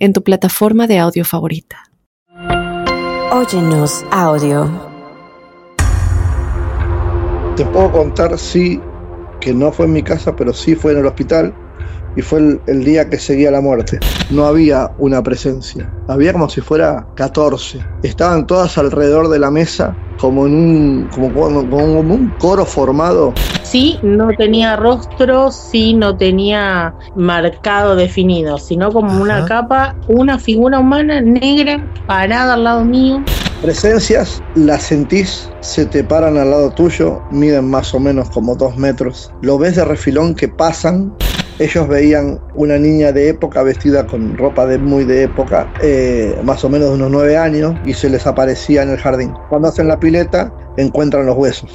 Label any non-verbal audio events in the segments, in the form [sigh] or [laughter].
en tu plataforma de audio favorita. Óyenos audio. Te puedo contar, sí, que no fue en mi casa, pero sí fue en el hospital y fue el, el, día que seguía la muerte. No había una presencia, había como si fuera 14. Estaban todas alrededor de la mesa, como en un, como, como un coro formado. Sí, no tenía rostro, sí, no tenía marcado definido, sino como Ajá. una capa, una figura humana negra parada al lado mío. Presencias, las sentís, se te paran al lado tuyo, miden más o menos como dos metros. Lo ves de refilón que pasan ellos veían una niña de época vestida con ropa de muy de época, eh, más o menos de unos nueve años, y se les aparecía en el jardín. Cuando hacen la pileta, encuentran los huesos.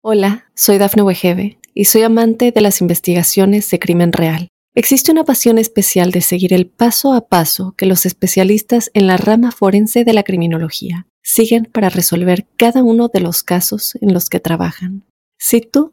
Hola, soy Dafne Wegebe y soy amante de las investigaciones de crimen real. Existe una pasión especial de seguir el paso a paso que los especialistas en la rama forense de la criminología siguen para resolver cada uno de los casos en los que trabajan. Si tú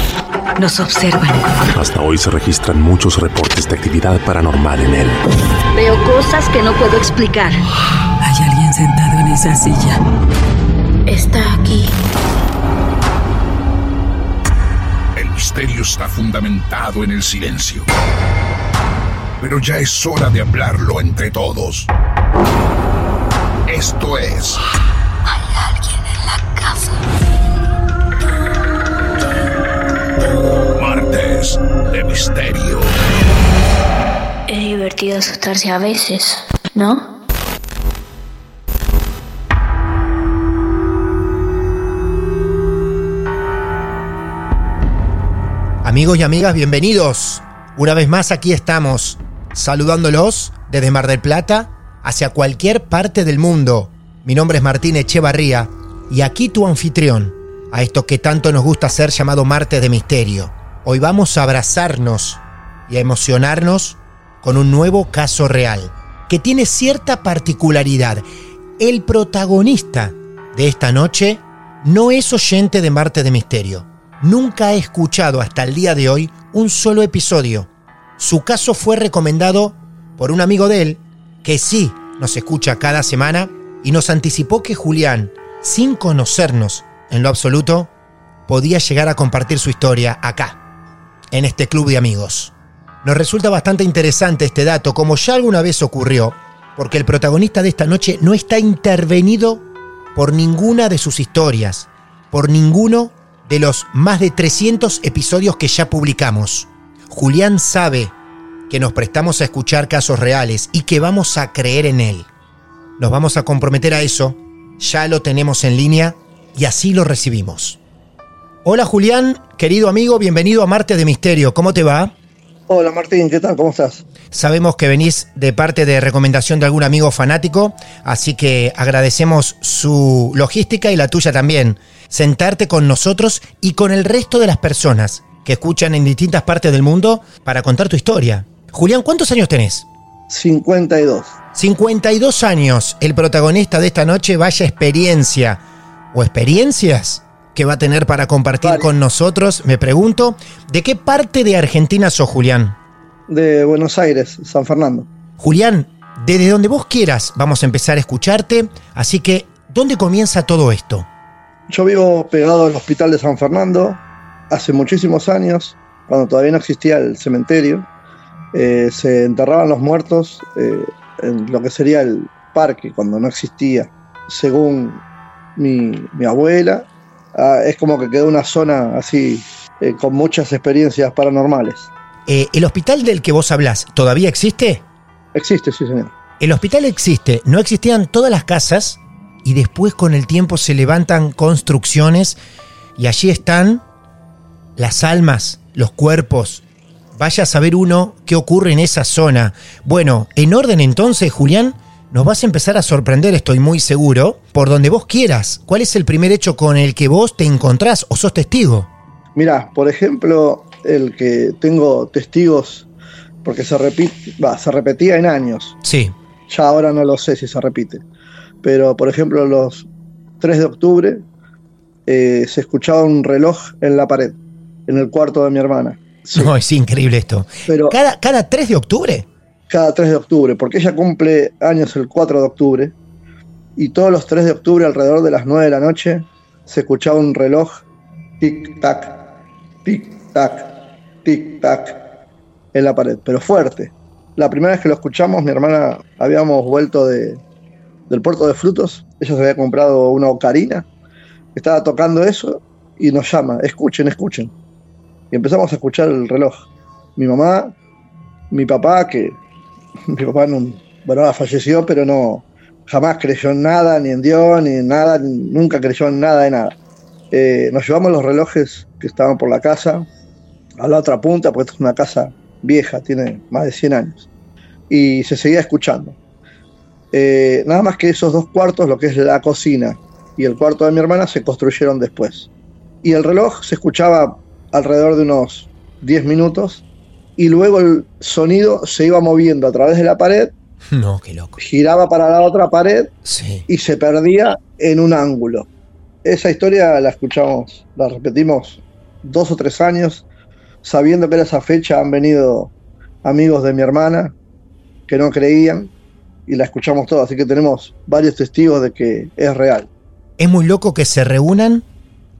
nos observan. Hasta hoy se registran muchos reportes de actividad paranormal en él. Veo cosas que no puedo explicar. Hay alguien sentado en esa silla. Está aquí. El misterio está fundamentado en el silencio. Pero ya es hora de hablarlo entre todos. Esto es... de Misterio. Es divertido asustarse a veces, ¿no? Amigos y amigas, bienvenidos. Una vez más aquí estamos, saludándolos desde Mar del Plata hacia cualquier parte del mundo. Mi nombre es Martín Echevarría y aquí tu anfitrión a esto que tanto nos gusta hacer llamado Martes de Misterio. Hoy vamos a abrazarnos y a emocionarnos con un nuevo caso real, que tiene cierta particularidad. El protagonista de esta noche no es oyente de Martes de Misterio. Nunca ha escuchado hasta el día de hoy un solo episodio. Su caso fue recomendado por un amigo de él, que sí nos escucha cada semana, y nos anticipó que Julián, sin conocernos en lo absoluto, podía llegar a compartir su historia acá, en este club de amigos. Nos resulta bastante interesante este dato, como ya alguna vez ocurrió, porque el protagonista de esta noche no está intervenido por ninguna de sus historias, por ninguno de los más de 300 episodios que ya publicamos. Julián sabe que nos prestamos a escuchar casos reales y que vamos a creer en él. Nos vamos a comprometer a eso, ya lo tenemos en línea y así lo recibimos. Hola Julián, querido amigo, bienvenido a Marte de Misterio, ¿cómo te va? Hola Martín, ¿qué tal? ¿Cómo estás? Sabemos que venís de parte de recomendación de algún amigo fanático, así que agradecemos su logística y la tuya también. Sentarte con nosotros y con el resto de las personas que escuchan en distintas partes del mundo para contar tu historia. Julián, ¿cuántos años tenés? 52. 52 años. El protagonista de esta noche, vaya experiencia o experiencias que va a tener para compartir vale. con nosotros. Me pregunto, ¿de qué parte de Argentina sos, Julián? De Buenos Aires, San Fernando. Julián, desde donde vos quieras vamos a empezar a escucharte, así que, ¿dónde comienza todo esto? Yo vivo pegado al Hospital de San Fernando hace muchísimos años, cuando todavía no existía el cementerio. Eh, se enterraban los muertos eh, en lo que sería el, parque cuando no existía, según mi, mi abuela, ah, es como que quedó una zona así eh, con muchas experiencias paranormales. Eh, ¿El hospital del que vos hablás todavía existe? Existe, sí, señor. El hospital existe, no existían todas las casas y después con el tiempo se levantan construcciones y allí están las almas, los cuerpos. Vaya a saber uno qué ocurre en esa zona. Bueno, en orden entonces, Julián, nos vas a empezar a sorprender, estoy muy seguro, por donde vos quieras. ¿Cuál es el primer hecho con el que vos te encontrás o sos testigo? Mira, por ejemplo, el que tengo testigos, porque se, repite, se repetía en años. Sí. Ya ahora no lo sé si se repite. Pero, por ejemplo, los 3 de octubre eh, se escuchaba un reloj en la pared, en el cuarto de mi hermana. Sí. [laughs] No, es increíble esto. Pero ¿Cada, ¿Cada 3 de octubre? Cada 3 de octubre, porque ella cumple años el 4 de octubre, y todos los 3 de octubre, alrededor de las 9 de la noche, se escuchaba un reloj tic-tac, tic-tac, tic-tac en la pared, pero fuerte. La primera vez que lo escuchamos, mi hermana habíamos vuelto de, del puerto de frutos, ella se había comprado una ocarina, estaba tocando eso y nos llama, escuchen, escuchen. Y empezamos a escuchar el reloj. Mi mamá, mi papá, que mi papá no, bueno, falleció, pero no, jamás creyó en nada, ni en Dios, ni en nada, nunca creyó en nada de nada. Eh, nos llevamos los relojes que estaban por la casa a la otra punta, porque esta es una casa vieja, tiene más de 100 años, y se seguía escuchando. Eh, nada más que esos dos cuartos, lo que es la cocina y el cuarto de mi hermana, se construyeron después. Y el reloj se escuchaba alrededor de unos 10 minutos y luego el sonido se iba moviendo a través de la pared, [laughs] No, qué loco. giraba para la otra pared Sí. y se perdía en un ángulo. Esa historia la escuchamos, la repetimos dos o tres años, sabiendo que era esa fecha han venido amigos de mi hermana que no creían y la escuchamos todos, así que tenemos varios testigos de que es real. Es muy loco que se reúnan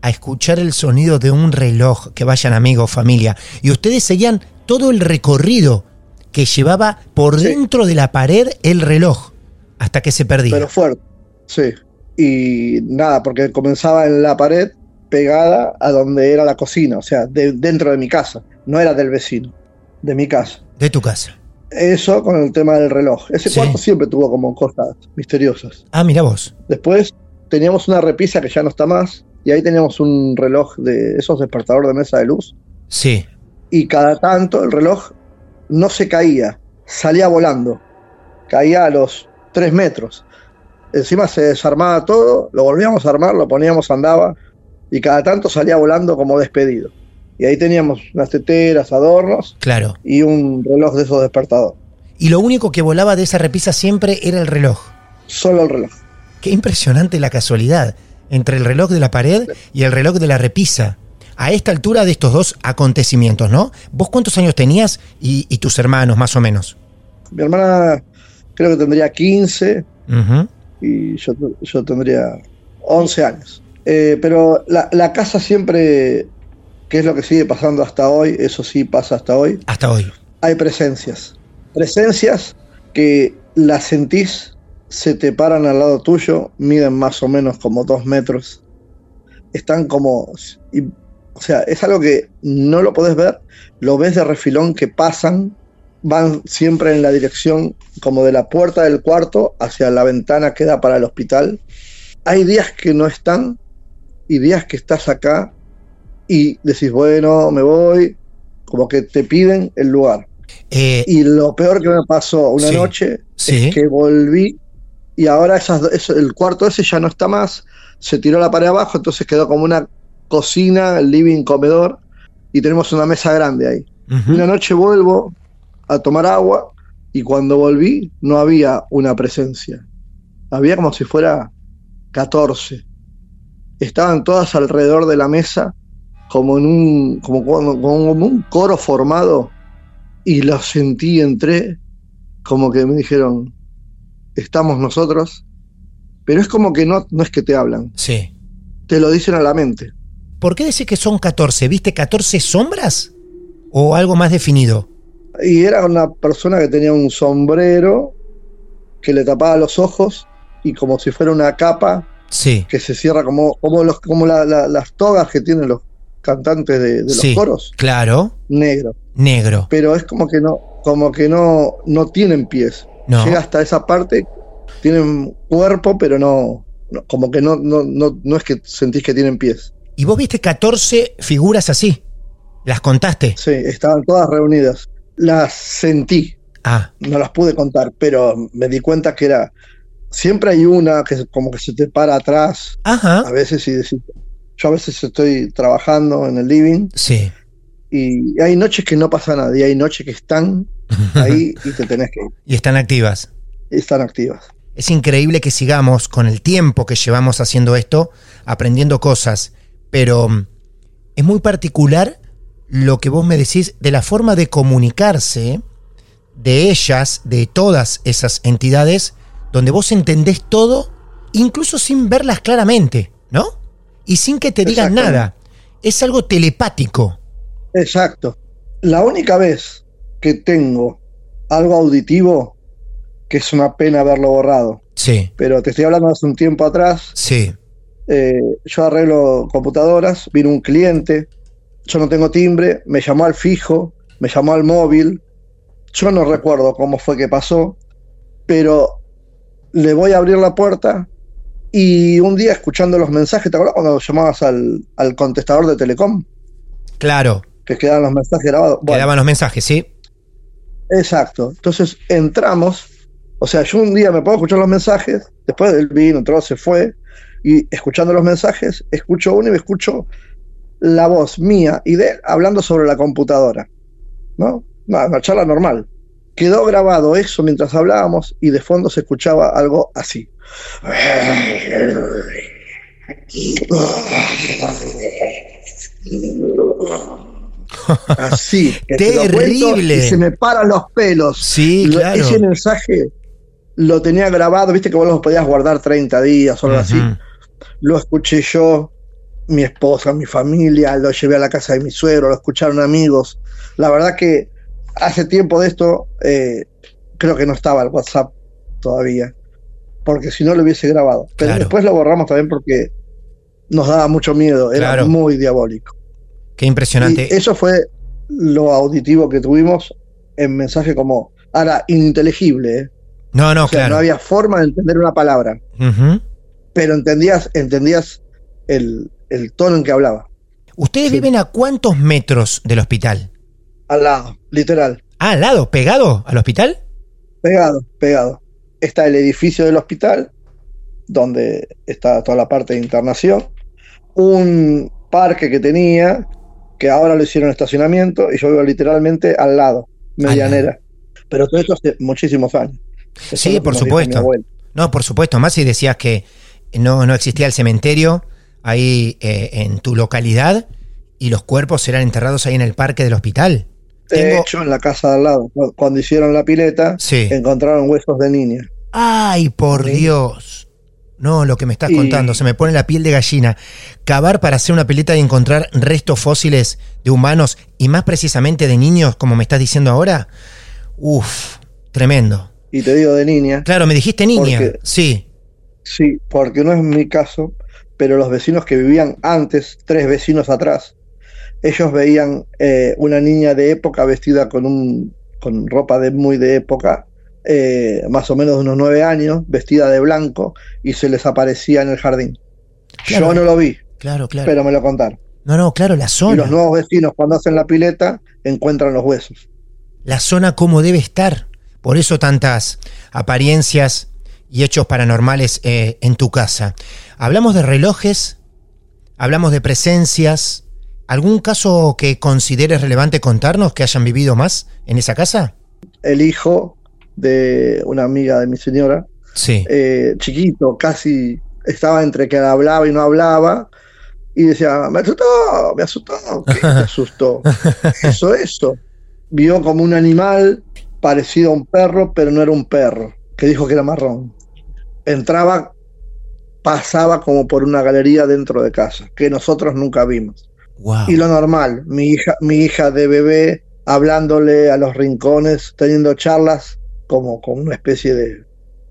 a escuchar el sonido de un reloj, que vayan amigos, familia. Y ustedes seguían todo el recorrido que llevaba por Sí. dentro de la pared el reloj hasta que se perdía. Pero fuerte, sí. Y nada, porque comenzaba en la pared pegada a donde era la cocina, o sea, de- dentro de mi casa, no era del vecino, de mi casa. de tu casa. Eso con el tema del reloj. Ese Sí. cuarto siempre tuvo como cosas misteriosas. Ah, mira vos. Después teníamos una repisa que ya no está más, y ahí teníamos un reloj de esos despertador de mesa de luz, Sí. Y cada tanto el reloj no se caía, salía volando, caía a los 3 metros. Encima se desarmaba todo, lo volvíamos a armar, lo poníamos, andaba, y cada tanto salía volando como despedido. Y ahí teníamos unas teteras, adornos Claro. y un reloj de esos despertador. Y lo único que volaba de esa repisa siempre era el reloj. Solo el reloj. Qué impresionante la casualidad entre el reloj de la pared y el reloj de la repisa. A esta altura de estos dos acontecimientos, ¿no? ¿Vos cuántos años tenías y, y tus hermanos, más o menos? Mi hermana creo que tendría 15 Ujú. y yo, yo tendría 11 años. Eh, pero la, la casa siempre, que es lo que sigue pasando hasta hoy, eso sí pasa hasta hoy, Hasta hoy. hay presencias. Presencias que las sentís, se te paran al lado tuyo, miden más o menos como dos metros. Están como... y- o sea, es algo que no lo podés ver, lo ves de refilón que pasan, van siempre en la dirección como de la puerta del cuarto hacia la ventana que da para el hospital. Hay días que no están y días que estás acá y decís, bueno, me voy, como que te piden el lugar. Eh, Y lo peor que me pasó una Sí, noche sí. es que volví y ahora esas, eso- el cuarto ese ya no está más, se tiró la pared abajo, entonces quedó como una cocina, living, comedor y tenemos una mesa grande ahí. Una noche vuelvo a tomar agua y cuando volví no había una presencia. Había como si fuera 14. Estaban todas alrededor de la mesa como en un como, como un coro formado y lo sentí, entré como que me dijeron, estamos nosotros, pero es como que no, no es que te hablan, Sí. te lo dicen a la mente. ¿Por qué decís que son 14? ¿Viste 14 sombras? ¿O algo más definido? Y era una persona que tenía un sombrero que le tapaba los ojos y como si fuera una capa Sí. que se cierra como, como, los, como la- la- las togas que tienen los cantantes de, de los sí. coros, Claro. negro. Negro. Pero es como que no, como que no, no tienen pies. No. Llega hasta esa parte, tienen cuerpo, pero no, no- como que no, no, no, no es que sentís que tienen pies. Y vos viste 14 figuras así. ¿Las contaste? Sí, estaban todas reunidas. Las sentí, Ah, no las pude contar, pero me di cuenta que era. Siempre hay una que como que se te para atrás, ajá. a veces y decís. Yo a veces estoy trabajando en el living Sí. y hay noches que no pasa nada, y hay noches que están [laughs] ahí y te tenés que ir, y están activas. y están activas. Es increíble que sigamos con el tiempo que llevamos haciendo esto, aprendiendo cosas, pero mm, es muy particular lo que vos me decís de la forma de comunicarse de ellas, de todas esas entidades, donde vos entendés todo, incluso sin verlas claramente, ¿no? Y sin que te digan nada. Es algo telepático. Exacto. La única vez que tengo algo auditivo, que es una pena haberlo borrado, Sí, pero te estoy hablando hace un tiempo atrás, sí, eh, yo arreglo computadoras, vino un cliente, yo no tengo timbre, me llamó al fijo, me llamó al móvil, yo no recuerdo cómo fue que pasó, pero le voy a abrir la puerta y un día escuchando los mensajes, ¿te acuerdas cuando llamabas al, al contestador de Telecom? claro. Que quedaban los mensajes grabados. Bueno, Quedaban los mensajes, ¿sí? Exacto. Entonces entramos, o sea, yo un día me puedo escuchar los mensajes, después del vino, entró, se fue, y escuchando los mensajes, escucho uno y me escucho la voz mía y de él hablando sobre la computadora. ¿No? Una, una charla normal. Quedó grabado eso mientras hablábamos y de fondo se escuchaba algo así. [laughs] Así. que Terrible. Y se me paran los pelos. Sí, claro. Ese mensaje lo tenía grabado, viste que vos lo podías guardar 30 días o algo así. Lo escuché yo, mi esposa, mi familia, lo llevé a la casa de mi suegro, lo escucharon amigos. La verdad que hace tiempo de esto, eh, creo que no estaba el WhatsApp todavía, porque si no lo hubiese grabado. Pero Claro. después lo borramos también porque nos daba mucho miedo, era Claro. muy diabólico. Qué impresionante. Y eso fue lo auditivo que tuvimos en mensaje como, ahora, ininteligible, ¿eh? No, no, o sea, claro. no había forma de entender una palabra. Pero entendías, entendías el, el tono en que hablaba. ¿Ustedes Sí. viven a cuántos metros del hospital? Al lado, literal, Ah, al lado, pegado al hospital. pegado, pegado. Está el edificio del hospital, donde está toda la parte de internación, un parque que tenía, que ahora lo hicieron estacionamiento, y yo vivo literalmente al lado, medianera. Pero todo esto hace muchísimos años. Eso Sí, por supuesto. No, por supuesto, más si decías que no, no existía el cementerio ahí eh, en tu localidad y los cuerpos eran enterrados ahí en el parque del hospital. De Tengo- hecho, en la casa de al lado, cu- cuando hicieron la pileta, Sí. encontraron huesos de niña. Ay, por Dios. No, lo que me estás Y- contando, se me pone la piel de gallina. Cavar para hacer una pileta y encontrar restos fósiles de humanos y más precisamente de niños, como me estás diciendo ahora. Uf, tremendo. Y te digo de niña, Claro, me dijiste niña. Porque- Sí. Sí, porque no es mi caso, pero los vecinos que vivían antes, tres vecinos atrás, ellos veían eh, una niña de época vestida con un con ropa de muy de época, eh, más o menos de unos nueve años, vestida de blanco, y se les aparecía en el jardín. Claro. Yo no lo vi, Claro, claro. pero me lo contaron. no, no, claro, la Y zona. los nuevos vecinos, cuando hacen la pileta, encuentran los huesos. la zona como debe estar. Por eso tantas apariencias y hechos paranormales eh, en tu casa. Hablamos de relojes, hablamos de presencias. ¿Algún caso que consideres relevante contarnos que hayan vivido más en esa casa? El hijo de una amiga de mi señora, Sí. eh, chiquito, casi estaba entre que hablaba y no hablaba, y decía, me asustó, me asustó, ¿qué te [laughs] asustó? Eso, eso. Vio como un animal parecido a un perro, pero no era un perro, que dijo que era marrón. Entraba, pasaba como por una galería dentro de casa, que nosotros nunca vimos. Wow. Y lo normal, mi hija, mi hija de bebé hablándole a los rincones, teniendo charlas como con una especie de,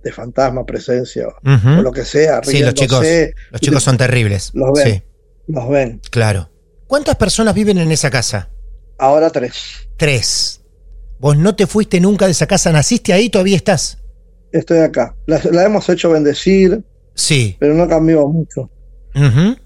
de fantasma, presencia o, lo que sea. Sí, los chicos, los chicos son terribles. Los ven. Sí, Los ven. claro. ¿Cuántas personas viven en esa casa? Ahora tres. Tres. Vos no te fuiste nunca de esa casa, naciste ahí, todavía estás. Estoy acá. La, la hemos hecho bendecir, Sí. pero no cambió mucho.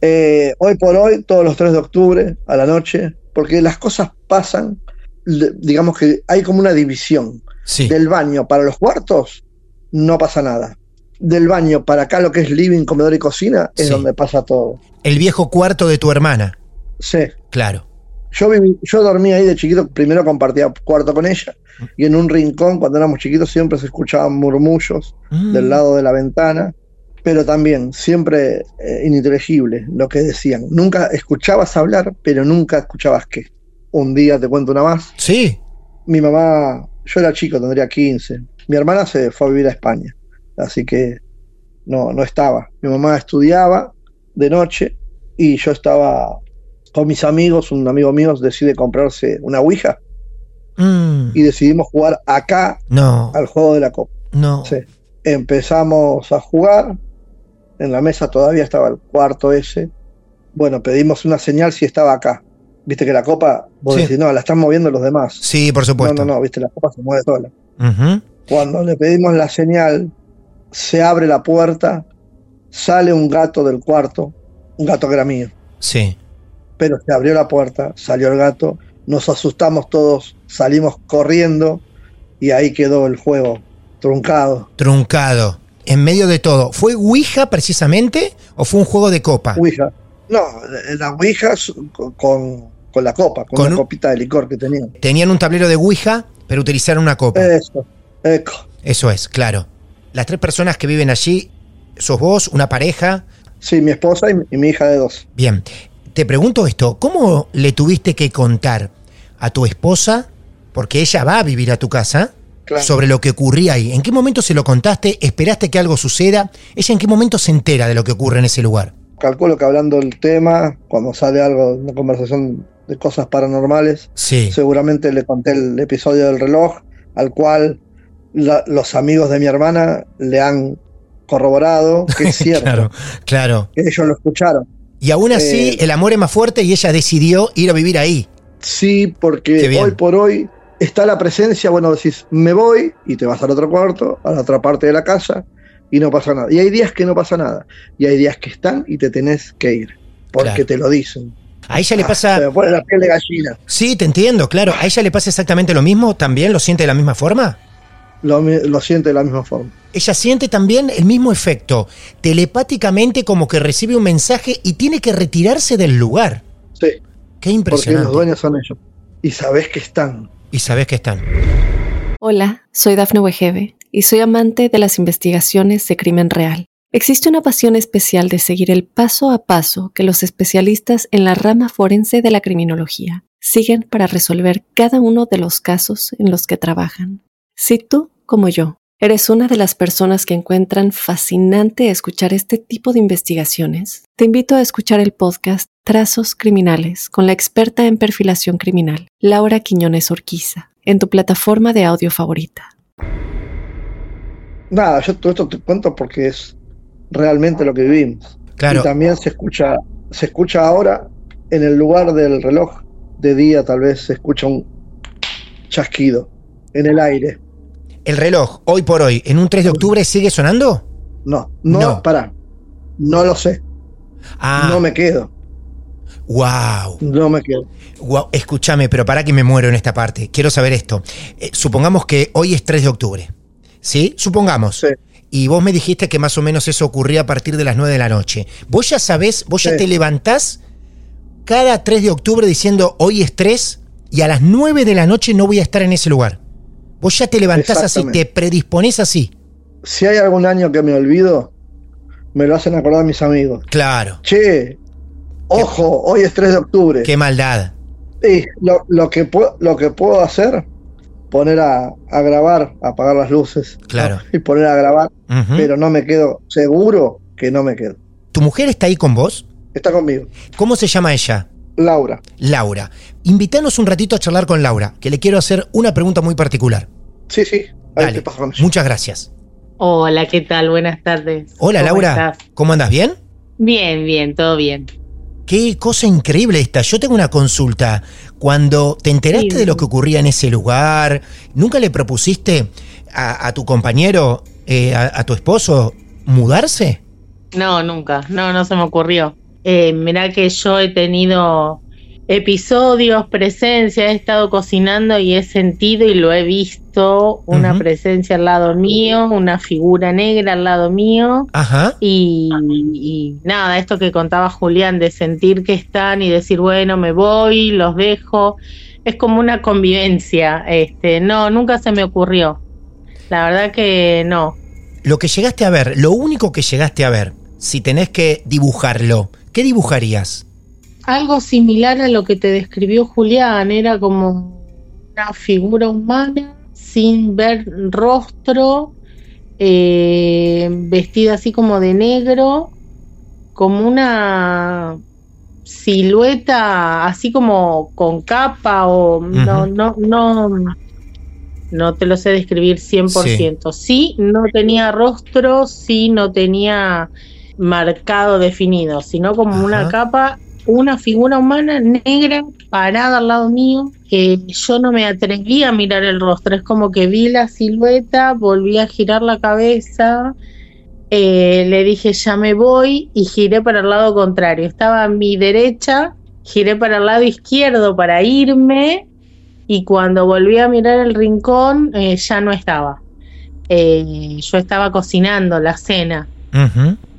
Eh, hoy por hoy, todos los 3 de octubre, a la noche, porque las cosas pasan, digamos que hay como una división. Sí. Del baño para los cuartos, no pasa nada. Del baño para acá, lo que es living, comedor y cocina, es Sí. donde pasa todo. El viejo cuarto de tu hermana. Sí. Claro. Yo, viví, yo dormía ahí de chiquito, primero compartía cuarto con ella, y en un rincón, cuando éramos chiquitos, siempre se escuchaban murmullos Mm. del lado de la ventana, pero también siempre eh, ininteligible lo que decían. Nunca escuchabas hablar, pero nunca escuchabas qué. Un día te cuento una más. Sí. Mi mamá, yo era chico, tendría 15. Mi hermana se fue a vivir a España, así que no, no estaba. Mi mamá estudiaba de noche y yo estaba con mis amigos, un amigo mío decide comprarse una Ouija Mm. y decidimos jugar acá No, al juego de la copa. no. Sí. Empezamos a jugar. En la mesa todavía estaba el cuarto ese. Bueno, pedimos una señal si estaba acá. Viste que la copa, vos Sí. decís, no, la están moviendo los demás. Sí, por No, supuesto. no, no, viste, la copa se mueve sola. Cuando le pedimos la señal, se abre la puerta, sale un gato del cuarto, un gato que era mío. Sí. Pero se abrió la puerta, salió el gato, nos asustamos todos, salimos corriendo y ahí quedó el juego truncado. Truncado. En medio de todo. ¿Fue Ouija precisamente o fue un juego de copa? Ouija. No, la Ouija con, con la copa, con, Con una un- copita de licor que tenía. Tenían un tablero de Ouija, pero utilizaron una copa. Eso, eco. Eso es, claro. Las tres personas que viven allí, sos vos, una pareja. Sí, mi esposa y mi hija de dos. Bien, te pregunto esto, ¿cómo le tuviste que contar a tu esposa, porque ella va a vivir a tu casa, Claro. sobre lo que ocurría ahí? ¿En qué momento se lo contaste? ¿Esperaste que algo suceda? ¿Ella en qué momento se entera de lo que ocurre en ese lugar? Calculo que hablando del tema, cuando sale algo, una conversación de cosas paranormales, Sí. seguramente le conté el episodio del reloj, al cual la- los amigos de mi hermana le han corroborado que es [laughs] cierto, Claro, claro. que ellos lo escucharon. Y aún así, Eh, el amor es más fuerte y ella decidió ir a vivir ahí. Sí, porque hoy por hoy está la presencia, bueno, decís, me voy y te vas al otro cuarto, a la otra parte de la casa y no pasa nada. Y hay días que no pasa nada. Y hay días que están y te tenés que ir, porque Claro. te lo dicen. A ella le Ah, pasa... se me pone la piel de gallina. Sí, te entiendo, claro. ¿A ella le pasa exactamente lo mismo? ¿También lo siente de la misma forma? Lo, siente de la misma forma. Ella siente también el mismo efecto, telepáticamente como que recibe un mensaje y tiene que retirarse del lugar. Sí, Qué porque impresionante. los dueños son ellos. Y sabés que están. Y sabes que están. Hola, soy Dafne Wegebe y soy amante de las investigaciones de crimen real. Existe una pasión especial de seguir el paso a paso que los especialistas en la rama forense de la criminología siguen para resolver cada uno de los casos en los que trabajan. Si tú, como yo, eres una de las personas que encuentran fascinante escuchar este tipo de investigaciones, te invito a escuchar el podcast Trazos Criminales con la experta en perfilación criminal, Laura Quiñones Orquiza, en tu plataforma de audio favorita. Nada, yo todo esto te cuento porque es realmente lo que vivimos. Claro. Y también se escucha, se escucha ahora en el lugar del reloj de día, tal vez se escucha un chasquido en el aire. ¿El reloj, hoy por hoy, en un 3 de octubre, sigue sonando? No, no, No. pará. No lo sé. Ah, No me quedo. wow. No me quedo. Wow, escúchame, pero para que me muero en esta parte. Quiero saber esto. Eh, supongamos que hoy es 3 de octubre. ¿Sí? Supongamos. Sí. Y vos me dijiste que más o menos eso ocurría a partir de las 9 de la noche. Vos ya sabés, vos ya te levantás cada 3 de octubre diciendo hoy es 3 y a las 9 de la noche no voy a estar en ese lugar. Vos ya te levantás así, te predisponés así. Si hay algún año que me olvido, me lo hacen acordar mis amigos. Claro. Che, ojo, hoy es 3 de octubre. Qué maldad. Y lo, lo que puedo, lo que puedo hacer, poner a, a grabar, apagar las luces. Claro. Y poner a grabar, pero no me quedo, seguro que no me quedo. ¿Tu mujer está ahí con vos? Está conmigo. ¿Cómo se llama ella? Laura. Laura. Invítanos un ratito a charlar con Laura, que le quiero hacer una pregunta muy particular. Sí, sí. Ahí Dale. te paso con ella. Muchas gracias. Hola, ¿qué tal? Buenas tardes. Hola ¿Cómo Laura, estás? ¿cómo andas? ¿Bien? Bien, bien, todo bien. Qué cosa increíble esta. Yo tengo una consulta. Cuando te enteraste Sí. de lo que ocurría en ese lugar, ¿nunca le propusiste a, a tu compañero, eh, a, a tu esposo, mudarse? No, nunca, no, no se me ocurrió. Eh, mirá que yo he tenido episodios, presencia, he estado cocinando y he sentido y lo he visto, una presencia al lado mío, una figura negra al lado mío. Ajá. Y, y nada, esto que contaba Julián de sentir que están y decir, bueno, me voy, los dejo, es como una convivencia. Este, no, nunca se me ocurrió. La verdad que no. Lo que llegaste a ver, lo único que llegaste a ver, si tenés que dibujarlo, ¿qué dibujarías? Algo similar a lo que te describió Julián, era como una figura humana sin ver rostro, eh, vestida así como de negro, como una silueta así como con capa o no, no, no, no te lo sé describir 100%. Sí, no tenía rostro, sí, no tenía marcado definido, sino como una capa, una figura humana negra parada al lado mío, que yo no me atreví a mirar el rostro, es como que vi la silueta, volví a girar la cabeza, eh, le dije ya me voy y giré para el lado contrario, estaba a mi derecha, giré para el lado izquierdo para irme y cuando volví a mirar el rincón eh, ya no estaba. Eh, yo estaba cocinando la cena.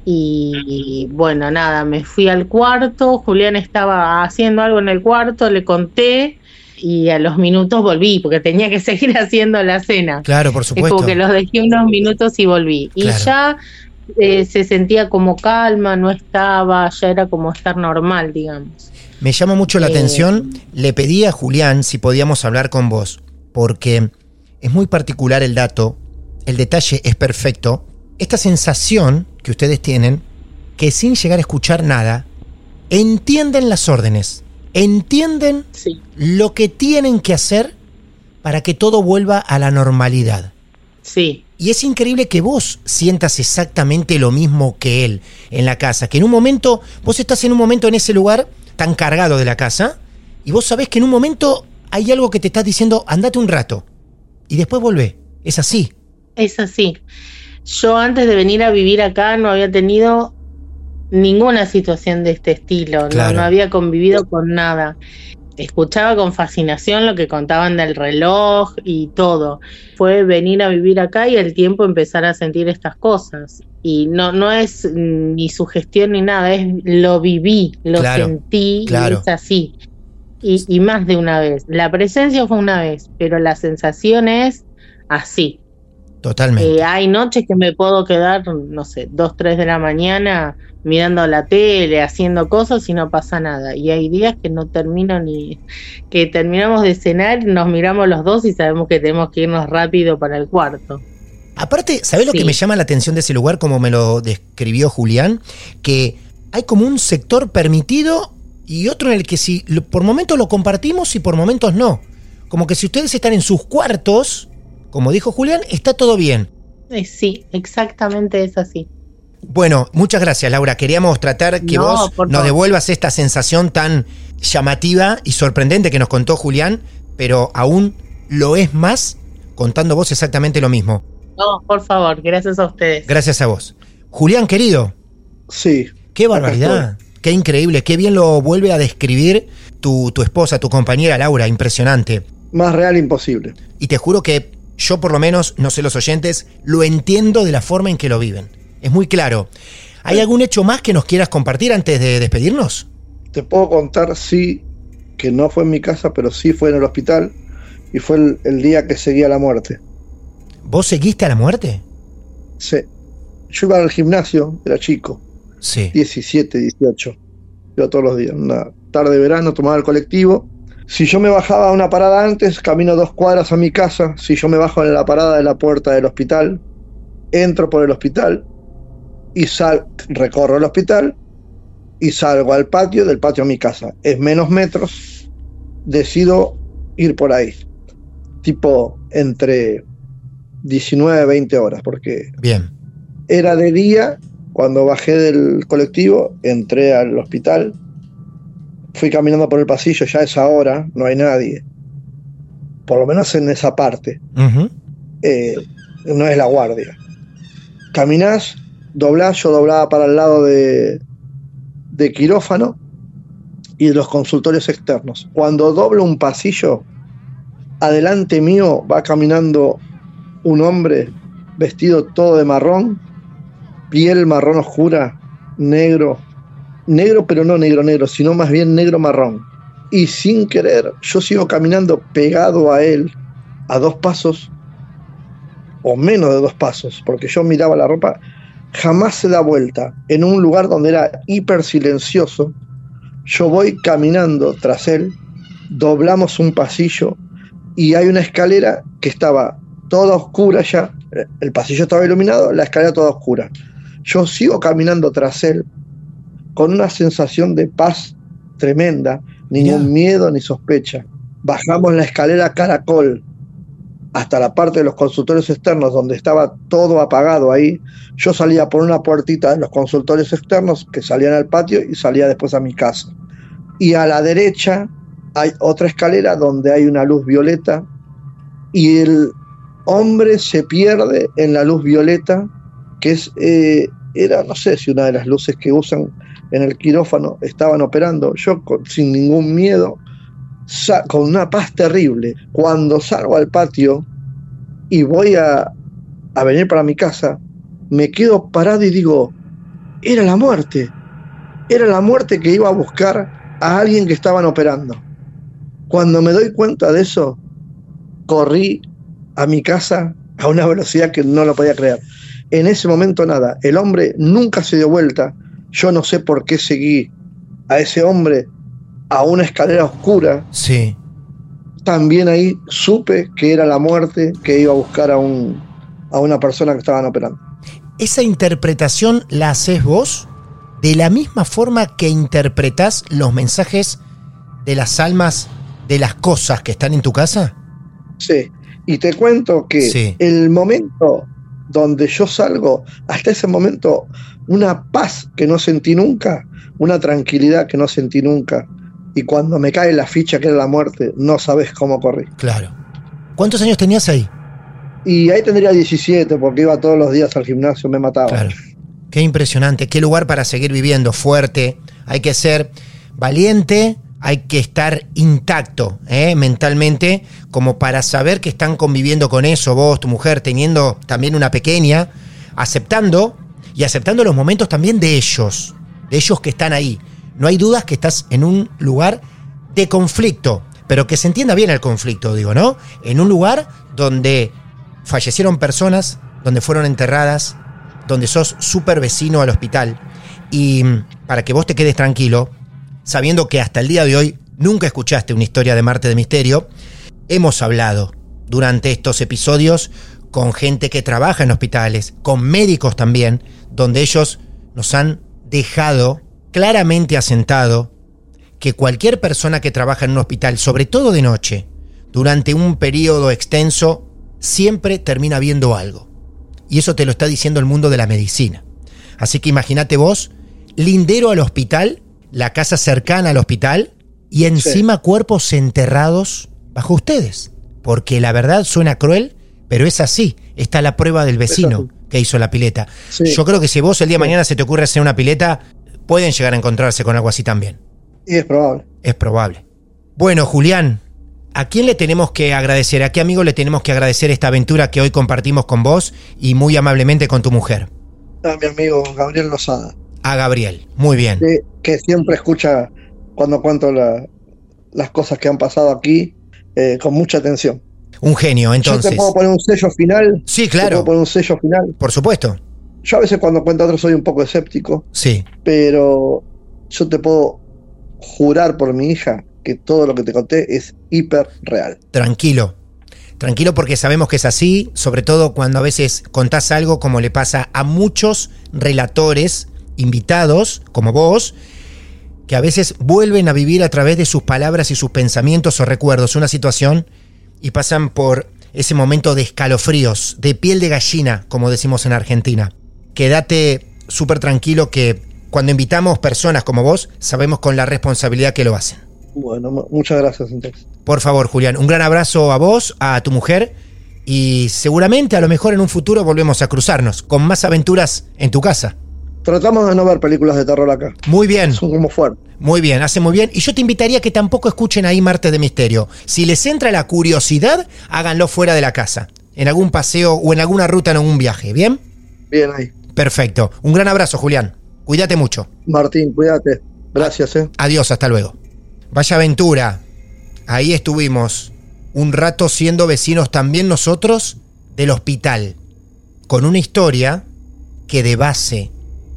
Y bueno, nada, me fui al cuarto, Julián estaba haciendo algo en el cuarto, le conté y a los minutos volví porque tenía que [laughs] seguir haciendo la cena. Claro, por Es supuesto. como que los dejé unos minutos y volví. Y ya eh, se sentía como calma, no estaba, ya era como estar normal, digamos. Me llama mucho la Eh, atención. Le pedí a Julián si podíamos hablar con vos, porque es muy particular el dato, el detalle es perfecto. Esta sensación que ustedes tienen, que sin llegar a escuchar nada, entienden las órdenes, entienden Sí, lo que tienen que hacer para que todo vuelva a la normalidad. sí, Y es increíble que vos sientas exactamente lo mismo que él en la casa, que en un momento, vos estás en un momento en ese lugar tan cargado de la casa, y vos sabés que en un momento hay algo que te está diciendo, andate un rato, y después volvé. Es así. es así. Yo antes de venir a vivir acá no había tenido ninguna situación de este estilo, no- Claro. no, había convivido con nada. Escuchaba con fascinación lo que contaban del reloj y todo. Fue venir a vivir acá y el tiempo empezar a sentir estas cosas. Y no, no es ni sugestión ni nada, es lo viví, lo Claro, sentí claro. y es así. Y, y más de una vez. La presencia fue una vez, pero la sensación es así. Totalmente. Eh, hay noches que me puedo quedar, no sé, dos, tres de la mañana mirando la tele, haciendo cosas y no pasa nada. Y hay días que no termino ni, que terminamos de cenar, nos miramos los dos y sabemos que tenemos que irnos rápido para el cuarto. Aparte, ¿sabés lo Sí. que me llama la atención de ese lugar, como me lo describió Julián? Que hay como un sector permitido y otro en el que si por momentos lo compartimos y por momentos no. Como que si ustedes están en sus cuartos, como dijo Julián, está todo bien. Eh, sí, exactamente es así. Bueno, muchas gracias Laura. Queríamos tratar que No, vos nos devuelvas esta sensación tan llamativa y sorprendente que nos contó Julián, pero aún lo es más contando vos exactamente lo mismo. No, por favor, gracias a ustedes. Gracias a vos. Julián, querido, Sí, qué barbaridad, qué increíble, qué bien lo vuelve a describir tu, tu esposa, tu compañera Laura, impresionante. más real imposible. Y te juro que yo por lo menos, no sé los oyentes, lo entiendo de la forma en que lo viven. Es muy claro. ¿Hay algún hecho más que nos quieras compartir antes de despedirnos? Te puedo contar, sí, que no fue en mi casa, pero sí fue en el hospital y fue el, el día que seguía la muerte. ¿Vos seguiste a la muerte? Sí. Yo iba al gimnasio, era chico, Sí. 17, 18. Iba todos los días. Una tarde de verano tomaba el colectivo. Si yo me bajaba a una parada antes, camino dos cuadras a mi casa. Si yo me bajo en la parada de la puerta del hospital, entro por el hospital y sal, recorro el hospital y salgo al patio, del patio a mi casa. Es menos metros. Decido ir por ahí. Tipo entre 19, 20 horas, porque Bien. era de día cuando bajé del colectivo, entré al hospital, fui caminando por el pasillo, ya es ahora, no hay nadie. Por lo menos en esa parte. Eh, no es la guardia. Caminás, doblás, yo doblaba para el lado de, de quirófano y de los consultorios externos. Cuando doblo un pasillo, adelante mío va caminando un hombre vestido todo de marrón, piel marrón oscura, negro, negro pero no negro negro, sino más bien negro marrón. Y sin querer, yo sigo caminando pegado a él, a dos pasos, o menos de dos pasos, porque yo miraba la ropa, jamás se da vuelta. En un lugar donde era hiper silencioso, yo voy caminando tras él, doblamos un pasillo y hay una escalera que estaba toda oscura ya, el pasillo estaba iluminado, la escalera toda oscura. Yo sigo caminando tras él con una sensación de paz tremenda, ningún miedo ni sospecha. Bajamos la escalera caracol hasta la parte de los consultorios externos donde estaba todo apagado ahí. Yo salía por una puertita de los consultorios externos que salían al patio y salía después a mi casa. Y a la derecha hay otra escalera donde hay una luz violeta y el hombre se pierde en la luz violeta, que es, eh, era, no sé si una de las luces que usan en el quirófano estaban operando. Yo con- sin ningún miedo, con una paz terrible, cuando salgo al patio y voy a, a venir para mi casa, me quedo parado y digo, era la muerte, era la muerte que iba a buscar a alguien que estaban operando. Cuando me doy cuenta de eso, corrí a mi casa a una velocidad que no lo podía creer. En ese momento nada, el hombre nunca se dio vuelta, yo no sé por qué seguí a ese hombre a una escalera oscura. Sí. También ahí supe que era la muerte que iba a buscar a, un, a una persona que estaban operando. ¿Esa interpretación la haces vos de la misma forma que interpretás los mensajes de las almas de las cosas que están en tu casa? Sí, y te cuento que Sí. el momento donde yo salgo, hasta ese momento, una paz que no sentí nunca, una tranquilidad que no sentí nunca. Y cuando me cae la ficha que era la muerte, no sabes cómo corrí. Claro. ¿Cuántos años tenías ahí? Y ahí tendría 17, porque iba todos los días al gimnasio, me mataba. Claro. Qué impresionante, qué lugar para seguir viviendo, fuerte. Hay que ser valiente, hay que estar intacto ¿eh? mentalmente, como para saber que están conviviendo con eso, vos, tu mujer, teniendo también una pequeña, aceptando y aceptando los momentos también de ellos, de ellos que están ahí. No hay dudas que estás en un lugar de conflicto, pero que se entienda bien el conflicto, digo, ¿no? En un lugar donde fallecieron personas, donde fueron enterradas, donde sos súper vecino al hospital. Y mm, para que vos te quedes tranquilo, sabiendo que hasta el día de hoy nunca escuchaste una historia de Marte de Misterio, hemos hablado durante estos episodios con gente que trabaja en hospitales, con médicos también, donde ellos nos han dejado claramente asentado que cualquier persona que trabaja en un hospital, sobre todo de noche, durante un periodo extenso, siempre termina viendo algo. Y eso te lo está diciendo el mundo de la medicina. Así que imagínate vos, lindero al hospital, la casa cercana al hospital, y encima cuerpos enterrados bajo ustedes. Porque la verdad suena cruel, pero es así. Está la prueba del vecino que hizo la pileta. Sí. Yo creo que si vos el día de mañana se te ocurre hacer una pileta, pueden llegar a encontrarse con algo así también. Y es probable. Es probable. Bueno, Julián, ¿a quién le tenemos que agradecer? ¿A qué amigo le tenemos que agradecer esta aventura que hoy compartimos con vos y muy amablemente con tu mujer? A mi amigo Gabriel Lozada, A Gabriel. Muy bien. que, que siempre escucha cuando cuento la- las cosas que han pasado aquí eh, con mucha atención. Un genio, Yo entonces. te puedo poner un sello final. Sí, Te claro. puedo poner un sello final. Por supuesto. Yo a veces cuando cuento a otros soy un poco escéptico, Sí. pero yo te puedo jurar por mi hija que todo lo que te conté es hiper real. Tranquilo. Tranquilo porque sabemos que es así, sobre todo cuando a veces contás algo como le pasa a muchos relatores invitados, como vos, que a veces vuelven a vivir a través de sus palabras y sus pensamientos o recuerdos una situación y pasan por ese momento de escalofríos, de piel de gallina, como decimos en Argentina. Quédate súper tranquilo que cuando invitamos personas como vos, sabemos con la responsabilidad que lo hacen. Bueno, muchas gracias entonces. Por favor, Julián, un gran abrazo a vos, a tu mujer y seguramente a lo mejor en un futuro volvemos a cruzarnos con más aventuras en tu casa. Tratamos de no ver películas de terror acá. Muy bien. Son como fuertes. Muy bien, hace muy bien. Y yo te invitaría a que tampoco escuchen ahí Martes de Misterio. Si les entra la curiosidad, háganlo fuera de la casa. En algún paseo o en alguna ruta en algún viaje. ¿Bien? Bien ahí. Perfecto. Un gran abrazo, Julián. Cuídate mucho. Martín, cuídate. Gracias, eh. Adiós, hasta luego. Vaya aventura. Ahí estuvimos un rato siendo vecinos también nosotros del hospital. Con una historia que de base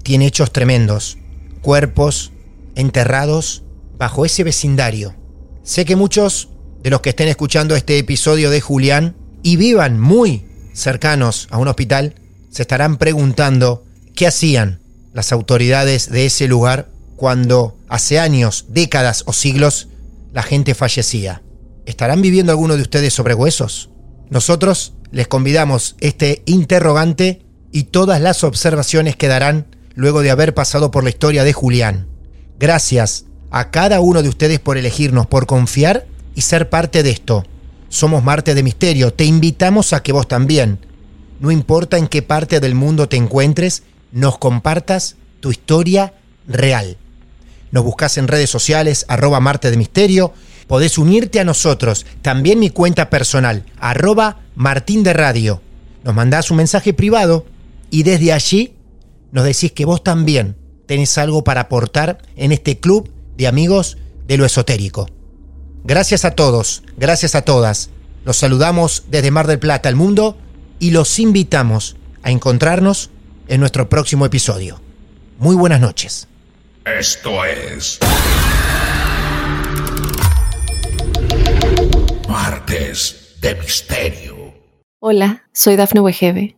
tiene hechos tremendos. Cuerpos enterrados bajo ese vecindario. Sé que muchos de los que estén escuchando este episodio de Julián y vivan muy cercanos a un hospital se estarán preguntando qué hacían las autoridades de ese lugar cuando hace años, décadas o siglos la gente fallecía. ¿Estarán viviendo alguno de ustedes sobre huesos? Nosotros les convidamos este interrogante y todas las observaciones que darán luego de haber pasado por la historia de Julián. Gracias a cada uno de ustedes por elegirnos, por confiar y ser parte de esto. Somos Marte de Misterio, te invitamos a que vos también, no importa en qué parte del mundo te encuentres, nos compartas tu historia real. Nos buscas en redes sociales, arroba Marte de Misterio, podés unirte a nosotros, también mi cuenta personal, arroba Martín de Radio. Nos mandás un mensaje privado y desde allí nos decís que vos también tenés algo para aportar en este club de amigos de lo esotérico. Gracias a todos, gracias a todas. Los saludamos desde Mar del Plata al mundo y los invitamos a encontrarnos en nuestro próximo episodio. Muy buenas noches. Esto es... Martes de Misterio. Hola, soy Dafne Wegebe